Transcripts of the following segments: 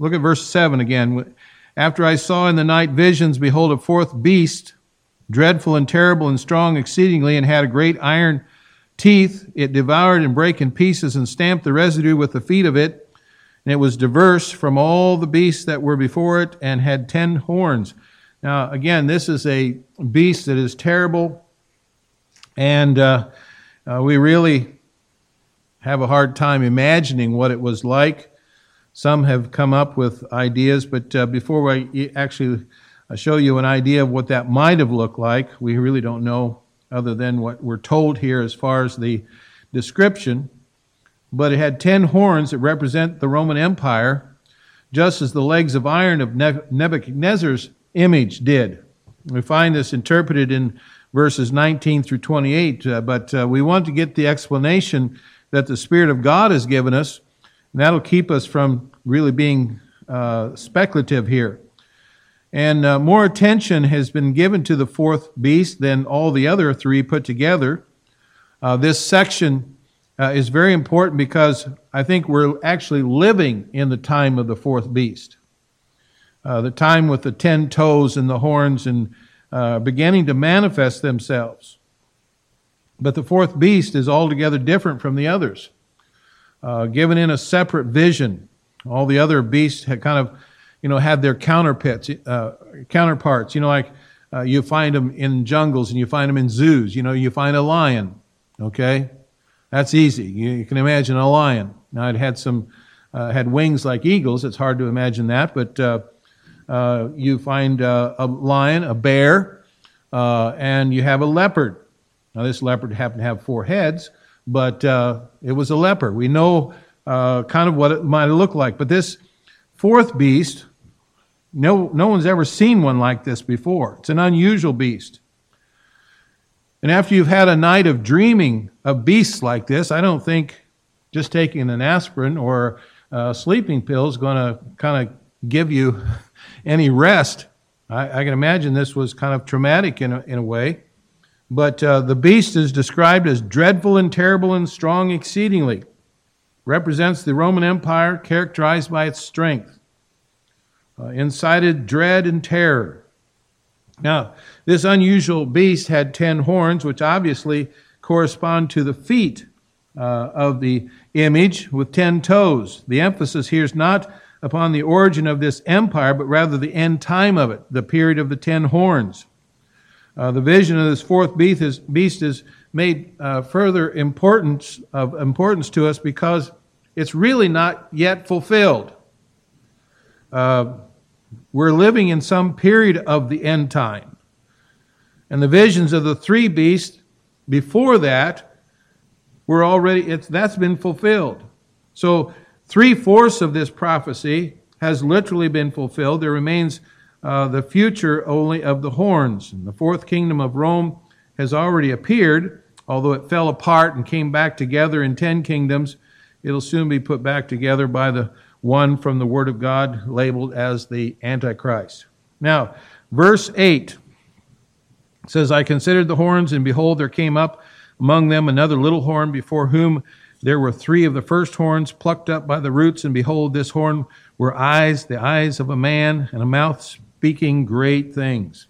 Look at verse 7 again. After I saw in the night visions, behold, a fourth beast, dreadful and terrible and strong exceedingly, and had a great iron teeth. It devoured and brake in pieces and stamped the residue with the feet of it. And it was diverse from all the beasts that were before it and had ten horns. Now, again, this is a beast that is terrible, and uh, uh, we really have a hard time imagining what it was like. Some have come up with ideas, but uh, before I actually show you an idea of what that might have looked like, we really don't know other than what we're told here as far as the description. But it had ten horns that represent the Roman Empire, just as the legs of iron of Nebuchadnezzar's image did. We find this interpreted in verses 19 through 28, uh, but uh, we want to get the explanation that the Spirit of God has given us, and that'll keep us from really being uh, speculative here. And uh, more attention has been given to the fourth beast than all the other three put together. Uh, this section uh, is very important because I think we're actually living in the time of the fourth beast uh, the time with the ten toes and the horns and uh, beginning to manifest themselves. But the fourth beast is altogether different from the others, uh, given in a separate vision. All the other beasts had kind of, you know, had their counterparts. Uh, counterparts. You know, like uh, you find them in jungles and you find them in zoos. You know, you find a lion. Okay, that's easy. You, you can imagine a lion. Now it had some uh, had wings like eagles. It's hard to imagine that, but uh, you find uh, a lion, a bear, uh, and you have a leopard. Now, this leopard happened to have four heads, but uh, it was a leopard. We know uh, kind of what it might look like. But this fourth beast, no, no one's ever seen one like this before. It's an unusual beast. And after you've had a night of dreaming of beasts like this, I don't think just taking an aspirin or uh, sleeping pill is going to kind of give you any rest. I, I, can imagine this was kind of traumatic in a, in a way. But uh, the beast is described as dreadful and terrible and strong exceedingly. Represents the Roman Empire characterized by its strength, uh, incited dread and terror. Now, this unusual beast had ten horns, which obviously correspond to the feet uh, of the image with ten toes. The emphasis here is not upon the origin of this empire, but rather the end time of it, the period of the ten horns. Uh, the vision of this fourth beast is, beast is made uh, further importance of importance to us because it's really not yet fulfilled. Uh, we're living in some period of the end time. And the visions of the three beasts before that were already, it's, that's been fulfilled. So Three fourths of this prophecy has literally been fulfilled. There remains uh, the future only of the horns. And the fourth kingdom of Rome has already appeared, although it fell apart and came back together in ten kingdoms. It'll soon be put back together by the one from the Word of God labeled as the Antichrist. Now, verse 8 says, I considered the horns, and behold, there came up among them another little horn before whom there were three of the first horns plucked up by the roots, and behold, this horn were eyes, the eyes of a man, and a mouth speaking great things.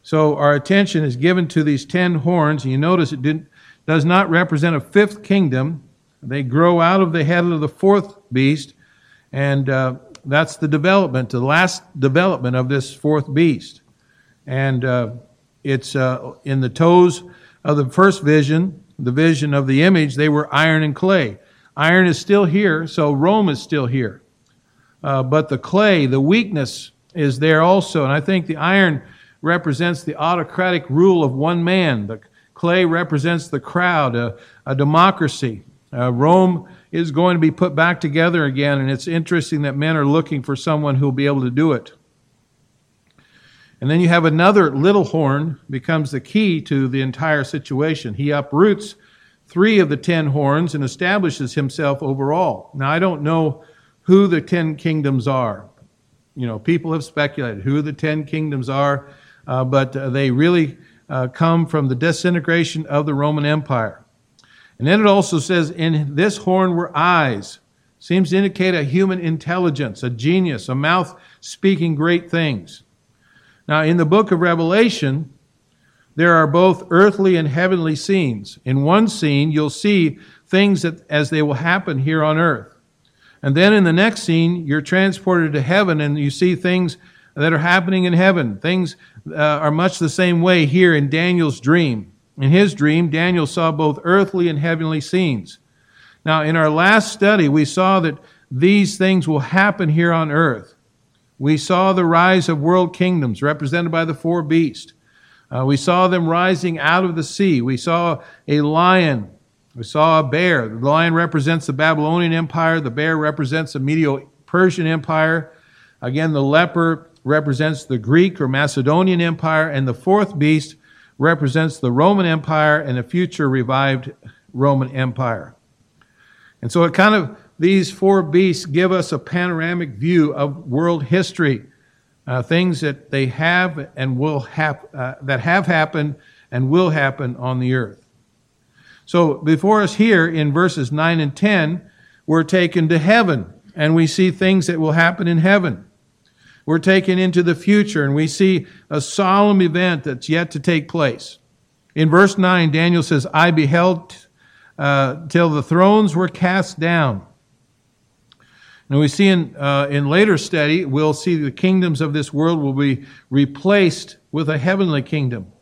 So our attention is given to these ten horns, you notice it did, does not represent a fifth kingdom. They grow out of the head of the fourth beast, and uh, that's the development, the last development of this fourth beast. And uh, it's uh, in the toes of the first vision, the vision of the image, they were iron and clay. Iron is still here, so Rome is still here. Uh, but the clay, the weakness, is there also. And I think the iron represents the autocratic rule of one man. The clay represents the crowd, a, a democracy. Uh, Rome is going to be put back together again, and it's interesting that men are looking for someone who will be able to do it. And then you have another little horn becomes the key to the entire situation. He uproots three of the ten horns and establishes himself over all. Now, I don't know who the ten kingdoms are. You know, people have speculated who the ten kingdoms are, uh, but uh, they really uh, come from the disintegration of the Roman Empire. And then it also says, In this horn were eyes. Seems to indicate a human intelligence, a genius, a mouth speaking great things. Now, in the book of Revelation, there are both earthly and heavenly scenes. In one scene, you'll see things that, as they will happen here on earth. And then in the next scene, you're transported to heaven and you see things that are happening in heaven. Things uh, are much the same way here in Daniel's dream. In his dream, Daniel saw both earthly and heavenly scenes. Now, in our last study, we saw that these things will happen here on earth. We saw the rise of world kingdoms represented by the four beasts. Uh, we saw them rising out of the sea. We saw a lion. We saw a bear. The lion represents the Babylonian Empire. The bear represents the Medo Persian Empire. Again, the leper represents the Greek or Macedonian Empire. And the fourth beast represents the Roman Empire and a future revived Roman Empire. And so it kind of, these four beasts give us a panoramic view of world history, uh, things that they have and will have, uh, that have happened and will happen on the earth. So before us here in verses 9 and 10, we're taken to heaven and we see things that will happen in heaven. We're taken into the future and we see a solemn event that's yet to take place. In verse 9, Daniel says, I beheld uh, till the thrones were cast down. And we see in, uh, in later study, we'll see the kingdoms of this world will be replaced with a heavenly kingdom.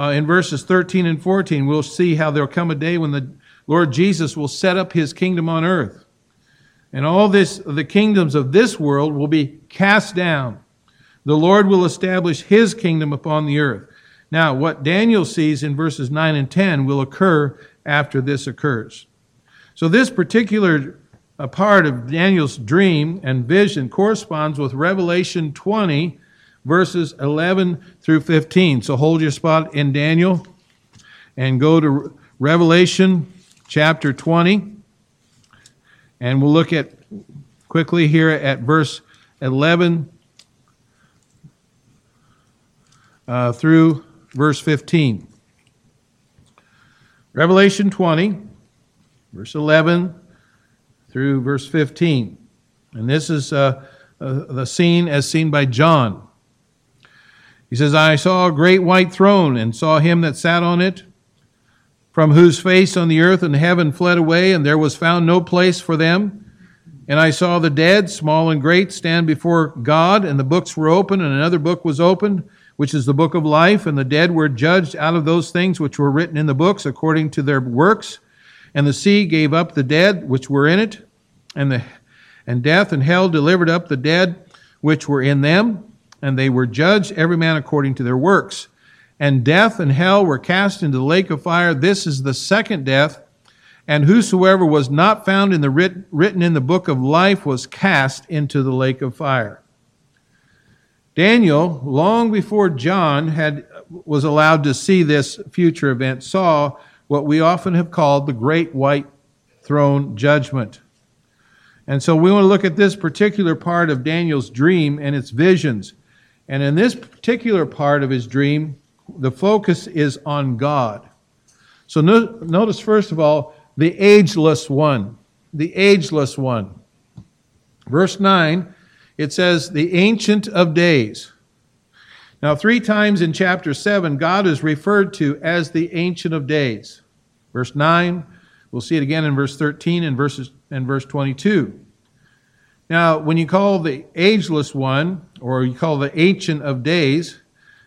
Uh, in verses 13 and 14, we'll see how there'll come a day when the Lord Jesus will set up his kingdom on earth. And all this, the kingdoms of this world will be cast down. The Lord will establish his kingdom upon the earth. Now, what Daniel sees in verses 9 and 10 will occur after this occurs. So, this particular uh, part of Daniel's dream and vision corresponds with Revelation 20, verses 11 through 15. So, hold your spot in Daniel and go to Revelation chapter 20. And we'll look at quickly here at verse 11 uh, through verse 15. Revelation 20, verse 11 through verse 15. And this is uh, uh, the scene as seen by John. He says, I saw a great white throne and saw him that sat on it, from whose face on the earth and heaven fled away, and there was found no place for them. And I saw the dead, small and great, stand before God, and the books were open, and another book was opened which is the book of life, and the dead were judged out of those things which were written in the books according to their works. And the sea gave up the dead which were in it, and the and death and hell delivered up the dead which were in them, and they were judged every man according to their works. And death and hell were cast into the lake of fire. This is the second death. And whosoever was not found in the writ, written in the book of life was cast into the lake of fire. Daniel, long before John had, was allowed to see this future event, saw what we often have called the Great White Throne Judgment. And so we want to look at this particular part of Daniel's dream and its visions. And in this particular part of his dream, the focus is on God. So no, notice, first of all, the ageless one. The ageless one. Verse 9 it says, the Ancient of Days. Now, three times in chapter 7, God is referred to as the Ancient of Days. Verse 9, we'll see it again in verse 13 and, verses, and verse 22. Now, when you call the ageless one, or you call the Ancient of Days,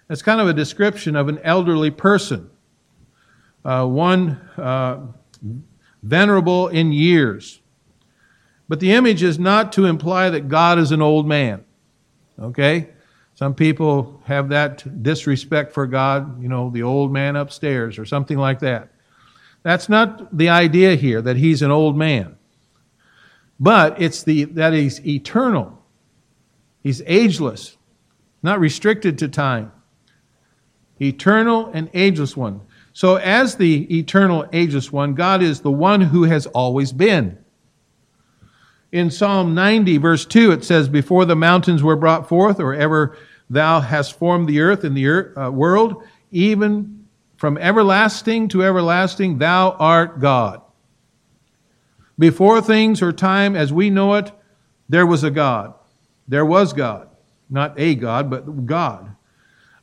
that's kind of a description of an elderly person, uh, one uh, venerable in years. But the image is not to imply that God is an old man. Okay? Some people have that disrespect for God, you know, the old man upstairs or something like that. That's not the idea here that he's an old man. But it's the that he's eternal. He's ageless, not restricted to time. Eternal and ageless one. So as the eternal ageless one, God is the one who has always been. In Psalm 90, verse 2, it says, Before the mountains were brought forth, or ever thou hast formed the earth and the earth, uh, world, even from everlasting to everlasting, thou art God. Before things or time as we know it, there was a God. There was God. Not a God, but God.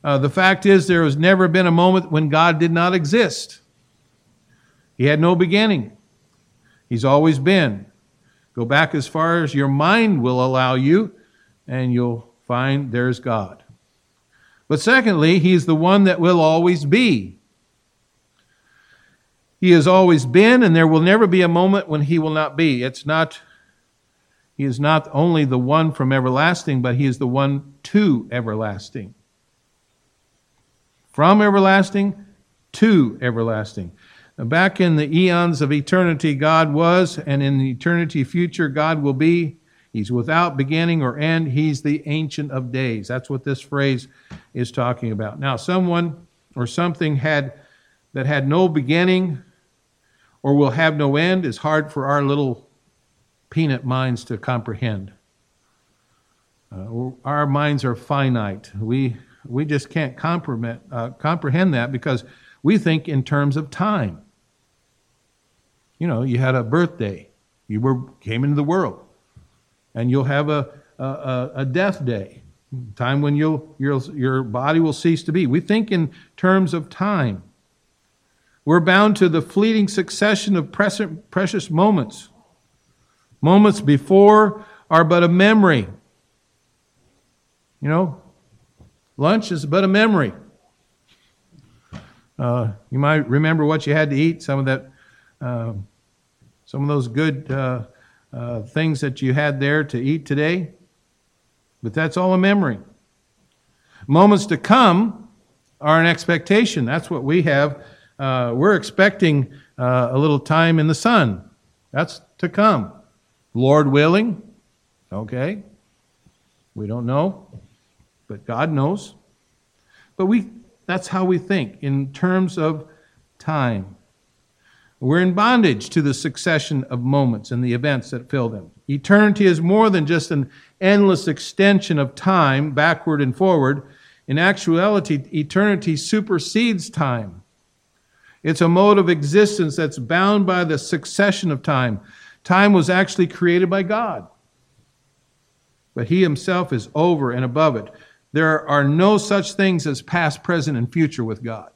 Uh, the fact is, there has never been a moment when God did not exist. He had no beginning. He's always been. Go back as far as your mind will allow you, and you'll find there's God. But secondly, He's the one that will always be. He has always been, and there will never be a moment when He will not be. It's not, He is not only the one from everlasting, but He is the one to everlasting. From everlasting to everlasting. Back in the eons of eternity, God was, and in the eternity future, God will be. He's without beginning or end. He's the Ancient of Days. That's what this phrase is talking about. Now, someone or something had that had no beginning or will have no end is hard for our little peanut minds to comprehend. Uh, our minds are finite. We we just can't comprehend, uh, comprehend that because we think in terms of time. You know, you had a birthday, you were came into the world, and you'll have a a, a death day, time when you'll, your your body will cease to be. We think in terms of time. We're bound to the fleeting succession of precious moments. Moments before are but a memory. You know, lunch is but a memory. Uh, you might remember what you had to eat, some of that, uh, some of those good uh, uh, things that you had there to eat today, but that's all a memory. Moments to come are an expectation. That's what we have. Uh, we're expecting uh, a little time in the sun. That's to come. Lord willing, okay. We don't know, but God knows. But we that's how we think in terms of time. We're in bondage to the succession of moments and the events that fill them. Eternity is more than just an endless extension of time backward and forward. In actuality, eternity supersedes time. It's a mode of existence that's bound by the succession of time. Time was actually created by God, but He Himself is over and above it. There are no such things as past, present, and future with God.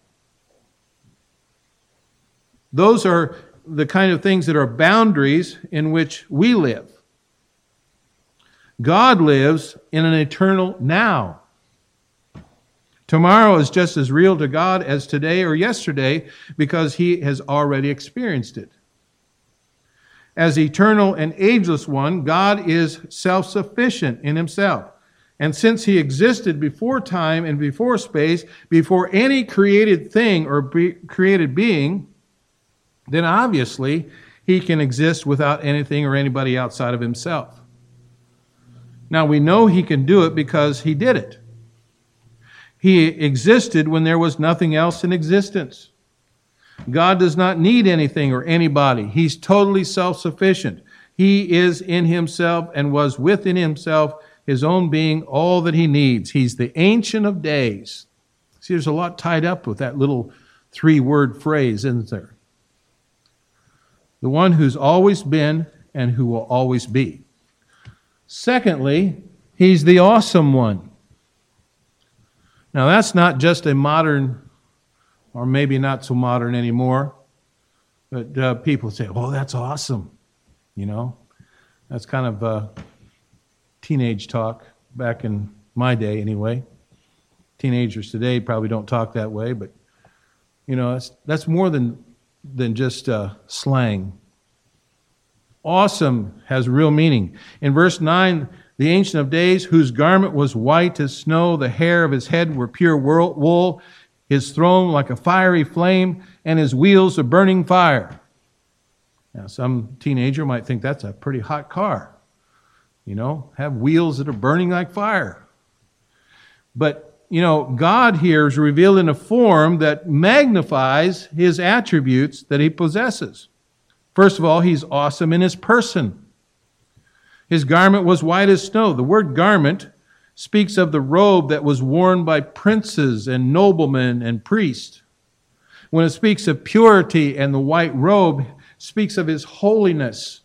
Those are the kind of things that are boundaries in which we live. God lives in an eternal now. Tomorrow is just as real to God as today or yesterday because he has already experienced it. As eternal and ageless one, God is self sufficient in himself. And since he existed before time and before space, before any created thing or be created being, then obviously he can exist without anything or anybody outside of himself. Now we know he can do it because he did it. He existed when there was nothing else in existence. God does not need anything or anybody. He's totally self sufficient. He is in himself and was within himself his own being all that he needs. He's the Ancient of Days. See, there's a lot tied up with that little three word phrase, isn't there? The one who's always been and who will always be. Secondly, he's the awesome one. Now, that's not just a modern, or maybe not so modern anymore, but uh, people say, oh, that's awesome. You know, that's kind of. Uh, teenage talk back in my day, anyway. Teenagers today probably don't talk that way, but you know that's that's more than than just uh, slang. Awesome has real meaning. In verse nine, the Ancient of Days, whose garment was white as snow, the hair of his head were pure wool, his throne like a fiery flame, and his wheels a burning fire. Now, some teenager might think that's a pretty hot car you know, have wheels that are burning like fire. But, you know, God here is revealed in a form that magnifies his attributes that he possesses. First of all, he's awesome in his person. His garment was white as snow. The word garment speaks of the robe that was worn by princes and noblemen and priests. When it speaks of purity and the white robe, speaks of his holiness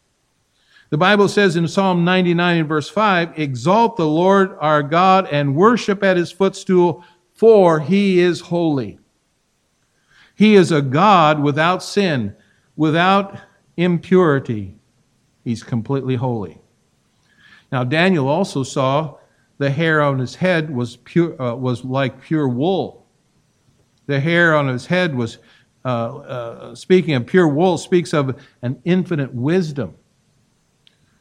The Bible says in Psalm 99 and verse 5, Exalt the Lord our God and worship at his footstool, for he is holy. He is a God without sin, without impurity. He's completely holy. Now, Daniel also saw the hair on his head was, pure, uh, was like pure wool. The hair on his head was, uh, uh, speaking of pure wool, speaks of an infinite wisdom.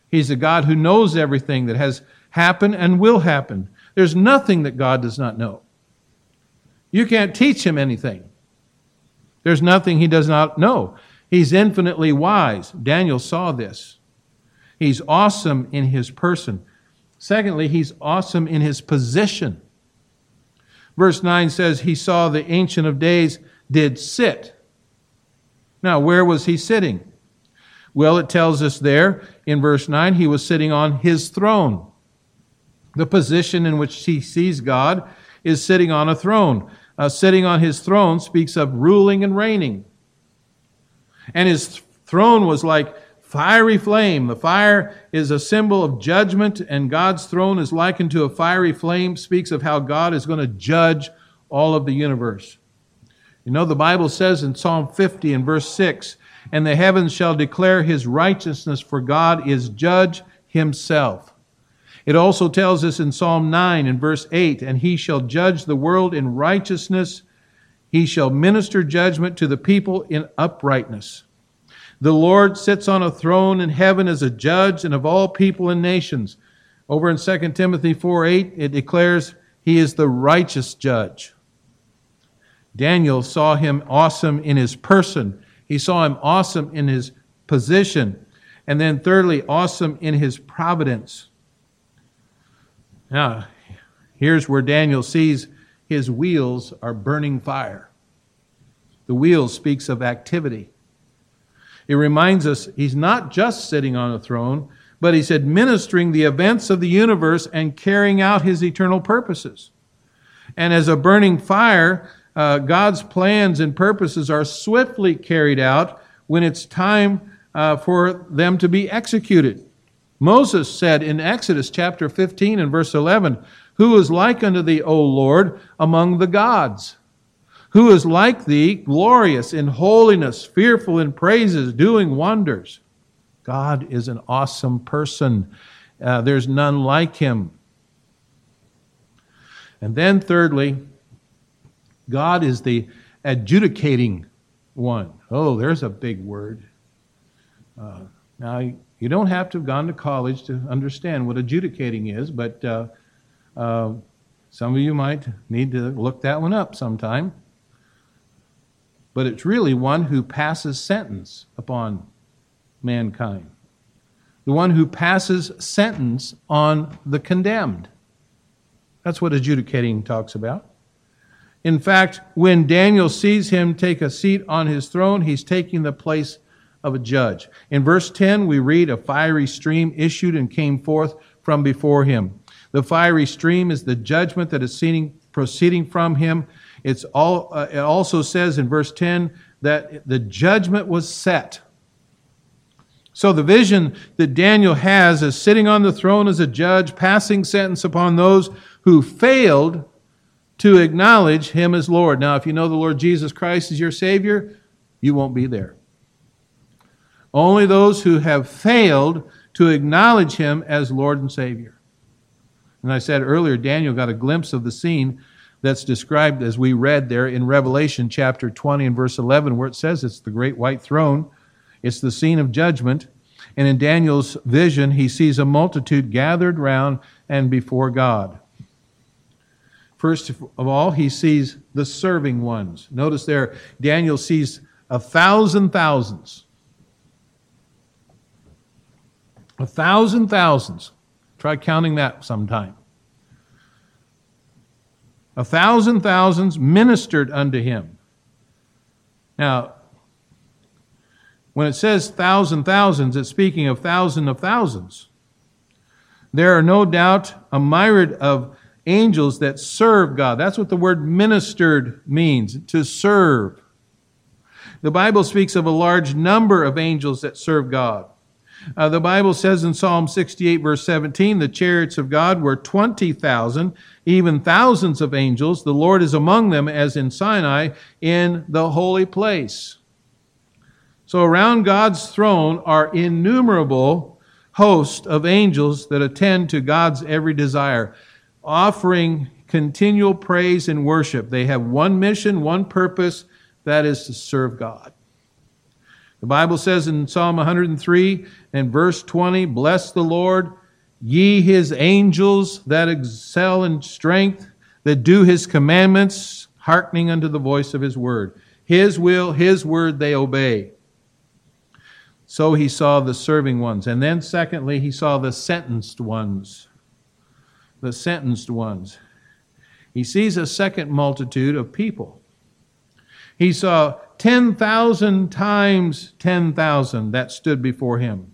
He's a God who knows everything that has happened and will happen. There's nothing that God does not know. You can't teach him anything. There's nothing he does not know. He's infinitely wise. Daniel saw this. He's awesome in his person. Secondly, he's awesome in his position. Verse 9 says, He saw the Ancient of Days did sit. Now, where was he sitting? Well, it tells us there in verse 9, he was sitting on his throne. The position in which he sees God is sitting on a throne. Uh, sitting on his throne speaks of ruling and reigning. And his throne was like fiery flame. The fire is a symbol of judgment, and God's throne is likened to a fiery flame, speaks of how God is going to judge all of the universe. You know, the Bible says in Psalm 50 and verse 6 and the heavens shall declare his righteousness, for God is judge himself. It also tells us in Psalm 9 and verse 8, and he shall judge the world in righteousness, he shall minister judgment to the people in uprightness. The Lord sits on a throne in heaven as a judge and of all people and nations. Over in 2 Timothy 4 8, it declares he is the righteous judge. Daniel saw him awesome in his person he saw him awesome in his position. And then, thirdly, awesome in his providence. Now, here's where Daniel sees his wheels are burning fire. The wheel speaks of activity. It reminds us he's not just sitting on a throne, but he's administering the events of the universe and carrying out his eternal purposes. And as a burning fire, uh, God's plans and purposes are swiftly carried out when it's time uh, for them to be executed. Moses said in Exodus chapter 15 and verse 11, Who is like unto thee, O Lord, among the gods? Who is like thee, glorious in holiness, fearful in praises, doing wonders? God is an awesome person. Uh, there's none like him. And then, thirdly, God is the adjudicating one. Oh, there's a big word. Uh, now, you don't have to have gone to college to understand what adjudicating is, but uh, uh, some of you might need to look that one up sometime. But it's really one who passes sentence upon mankind, the one who passes sentence on the condemned. That's what adjudicating talks about. In fact, when Daniel sees him take a seat on his throne, he's taking the place of a judge. In verse 10, we read, A fiery stream issued and came forth from before him. The fiery stream is the judgment that is proceeding from him. It's all, uh, it also says in verse 10 that the judgment was set. So the vision that Daniel has is sitting on the throne as a judge, passing sentence upon those who failed to acknowledge Him as Lord. Now, if you know the Lord Jesus Christ as your Savior, you won't be there. Only those who have failed to acknowledge Him as Lord and Savior. And I said earlier, Daniel got a glimpse of the scene that's described as we read there in Revelation chapter 20 and verse 11, where it says it's the great white throne, it's the scene of judgment. And in Daniel's vision, he sees a multitude gathered round and before God. First of all, he sees the serving ones. Notice there, Daniel sees a thousand thousands. A thousand thousands. Try counting that sometime. A thousand thousands ministered unto him. Now, when it says thousand thousands, it's speaking of thousand of thousands. There are no doubt a myriad of angels that serve God. That's what the word ministered means, to serve. The Bible speaks of a large number of angels that serve God. Uh, the Bible says in Psalm 68, verse 17, the chariots of God were 20,000, even thousands of angels. The Lord is among them, as in Sinai, in the holy place. So around God's throne are innumerable hosts of angels that attend to God's every desire, offering continual praise and worship. They have one mission, one purpose, that is to serve God. The Bible says in Psalm 103 and verse 20, Bless the Lord, ye his angels that excel in strength, that do his commandments, hearkening unto the voice of his word. His will, his word they obey. So he saw the serving ones. And then, secondly, he saw the sentenced ones. The sentenced ones. He sees a second multitude of people. He saw 10,000 times 10,000 that stood before him.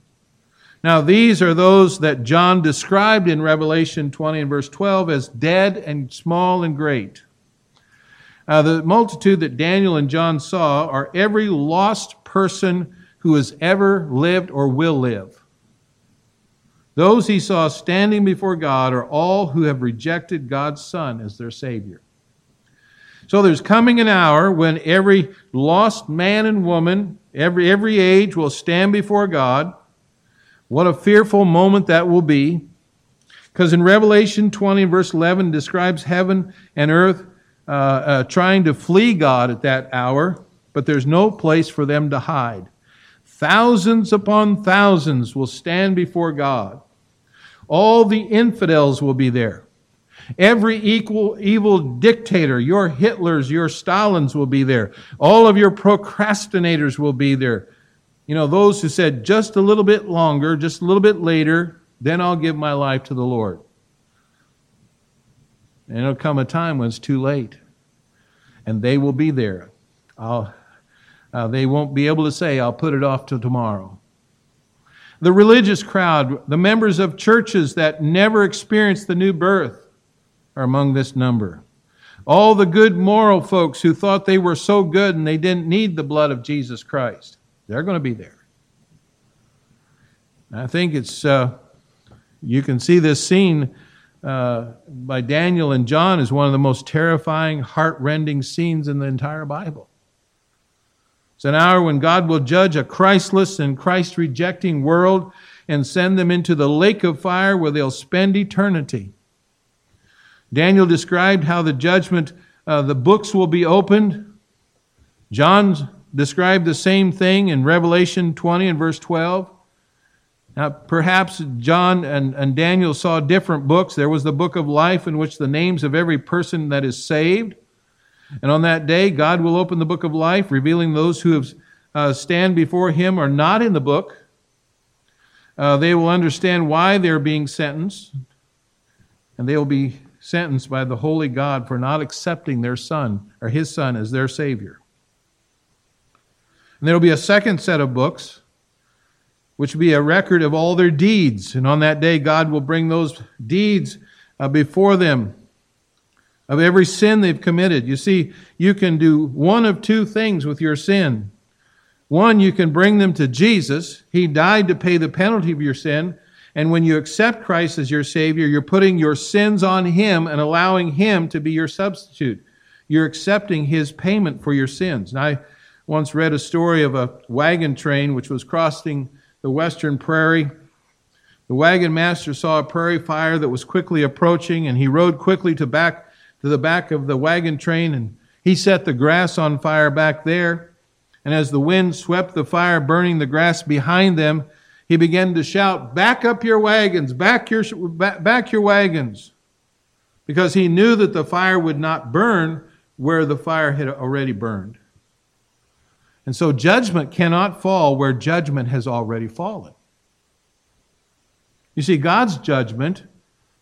Now, these are those that John described in Revelation 20 and verse 12 as dead and small and great. Uh, the multitude that Daniel and John saw are every lost person who has ever lived or will live. Those he saw standing before God are all who have rejected God's Son as their Savior. So there's coming an hour when every lost man and woman, every, every age, will stand before God. What a fearful moment that will be. Because in Revelation 20, verse 11, describes heaven and earth uh, uh, trying to flee God at that hour, but there's no place for them to hide. Thousands upon thousands will stand before God. All the infidels will be there. Every equal, evil dictator, your Hitlers, your Stalins will be there. All of your procrastinators will be there. You know, those who said, just a little bit longer, just a little bit later, then I'll give my life to the Lord. And it'll come a time when it's too late. And they will be there. Uh, they won't be able to say, I'll put it off till tomorrow. The religious crowd, the members of churches that never experienced the new birth, are among this number. All the good moral folks who thought they were so good and they didn't need the blood of Jesus Christ, they're going to be there. I think it's, uh, you can see this scene uh, by Daniel and John as one of the most terrifying, heart-rending scenes in the entire Bible. It's an hour when God will judge a Christless and Christ rejecting world and send them into the lake of fire where they'll spend eternity. Daniel described how the judgment, uh, the books will be opened. John described the same thing in Revelation 20 and verse 12. Now, perhaps John and, and Daniel saw different books. There was the book of life in which the names of every person that is saved. And on that day, God will open the book of life, revealing those who have uh, stand before Him are not in the book. Uh, they will understand why they're being sentenced, and they will be sentenced by the holy God for not accepting their son or his son as their savior. And there will be a second set of books, which will be a record of all their deeds. And on that day, God will bring those deeds uh, before them of every sin they've committed. You see, you can do one of two things with your sin. One, you can bring them to Jesus. He died to pay the penalty of your sin. And when you accept Christ as your Savior, you're putting your sins on Him and allowing Him to be your substitute. You're accepting His payment for your sins. And I once read a story of a wagon train which was crossing the western prairie. The wagon master saw a prairie fire that was quickly approaching, and he rode quickly to back to the back of the wagon train, and he set the grass on fire back there. And as the wind swept the fire, burning the grass behind them, he began to shout, Back up your wagons, back your, back your wagons. Because he knew that the fire would not burn where the fire had already burned. And so judgment cannot fall where judgment has already fallen. You see, God's judgment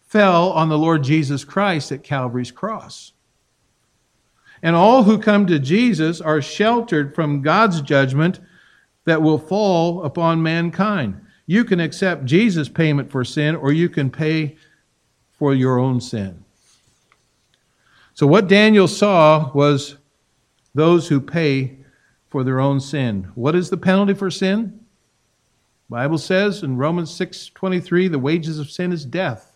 fell on the Lord Jesus Christ at Calvary's cross. And all who come to Jesus are sheltered from God's judgment that will fall upon mankind. You can accept Jesus' payment for sin, or you can pay for your own sin. So, what Daniel saw was those who pay for their own sin. What is the penalty for sin? Bible says in Romans 6:23 the wages of sin is death.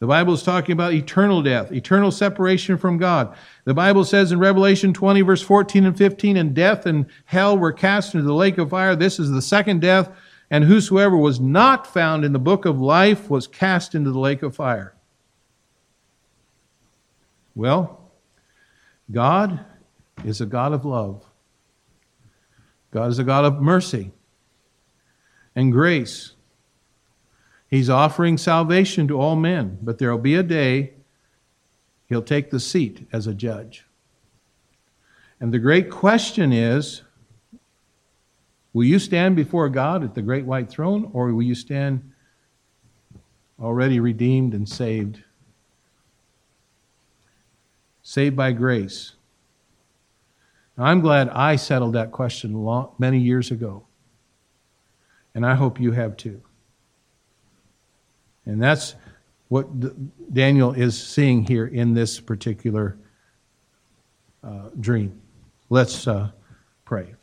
The Bible is talking about eternal death, eternal separation from God. The Bible says in Revelation 20 verse 14 and 15 and death and hell were cast into the lake of fire. This is the second death and whosoever was not found in the book of life was cast into the lake of fire. Well, God is a God of love. God is a God of mercy and grace. He's offering salvation to all men, but there will be a day he'll take the seat as a judge. And the great question is will you stand before God at the great white throne, or will you stand already redeemed and saved? Saved by grace. Now, I'm glad I settled that question long, many years ago. And I hope you have too. And that's what Daniel is seeing here in this particular uh, dream. Let's uh, pray.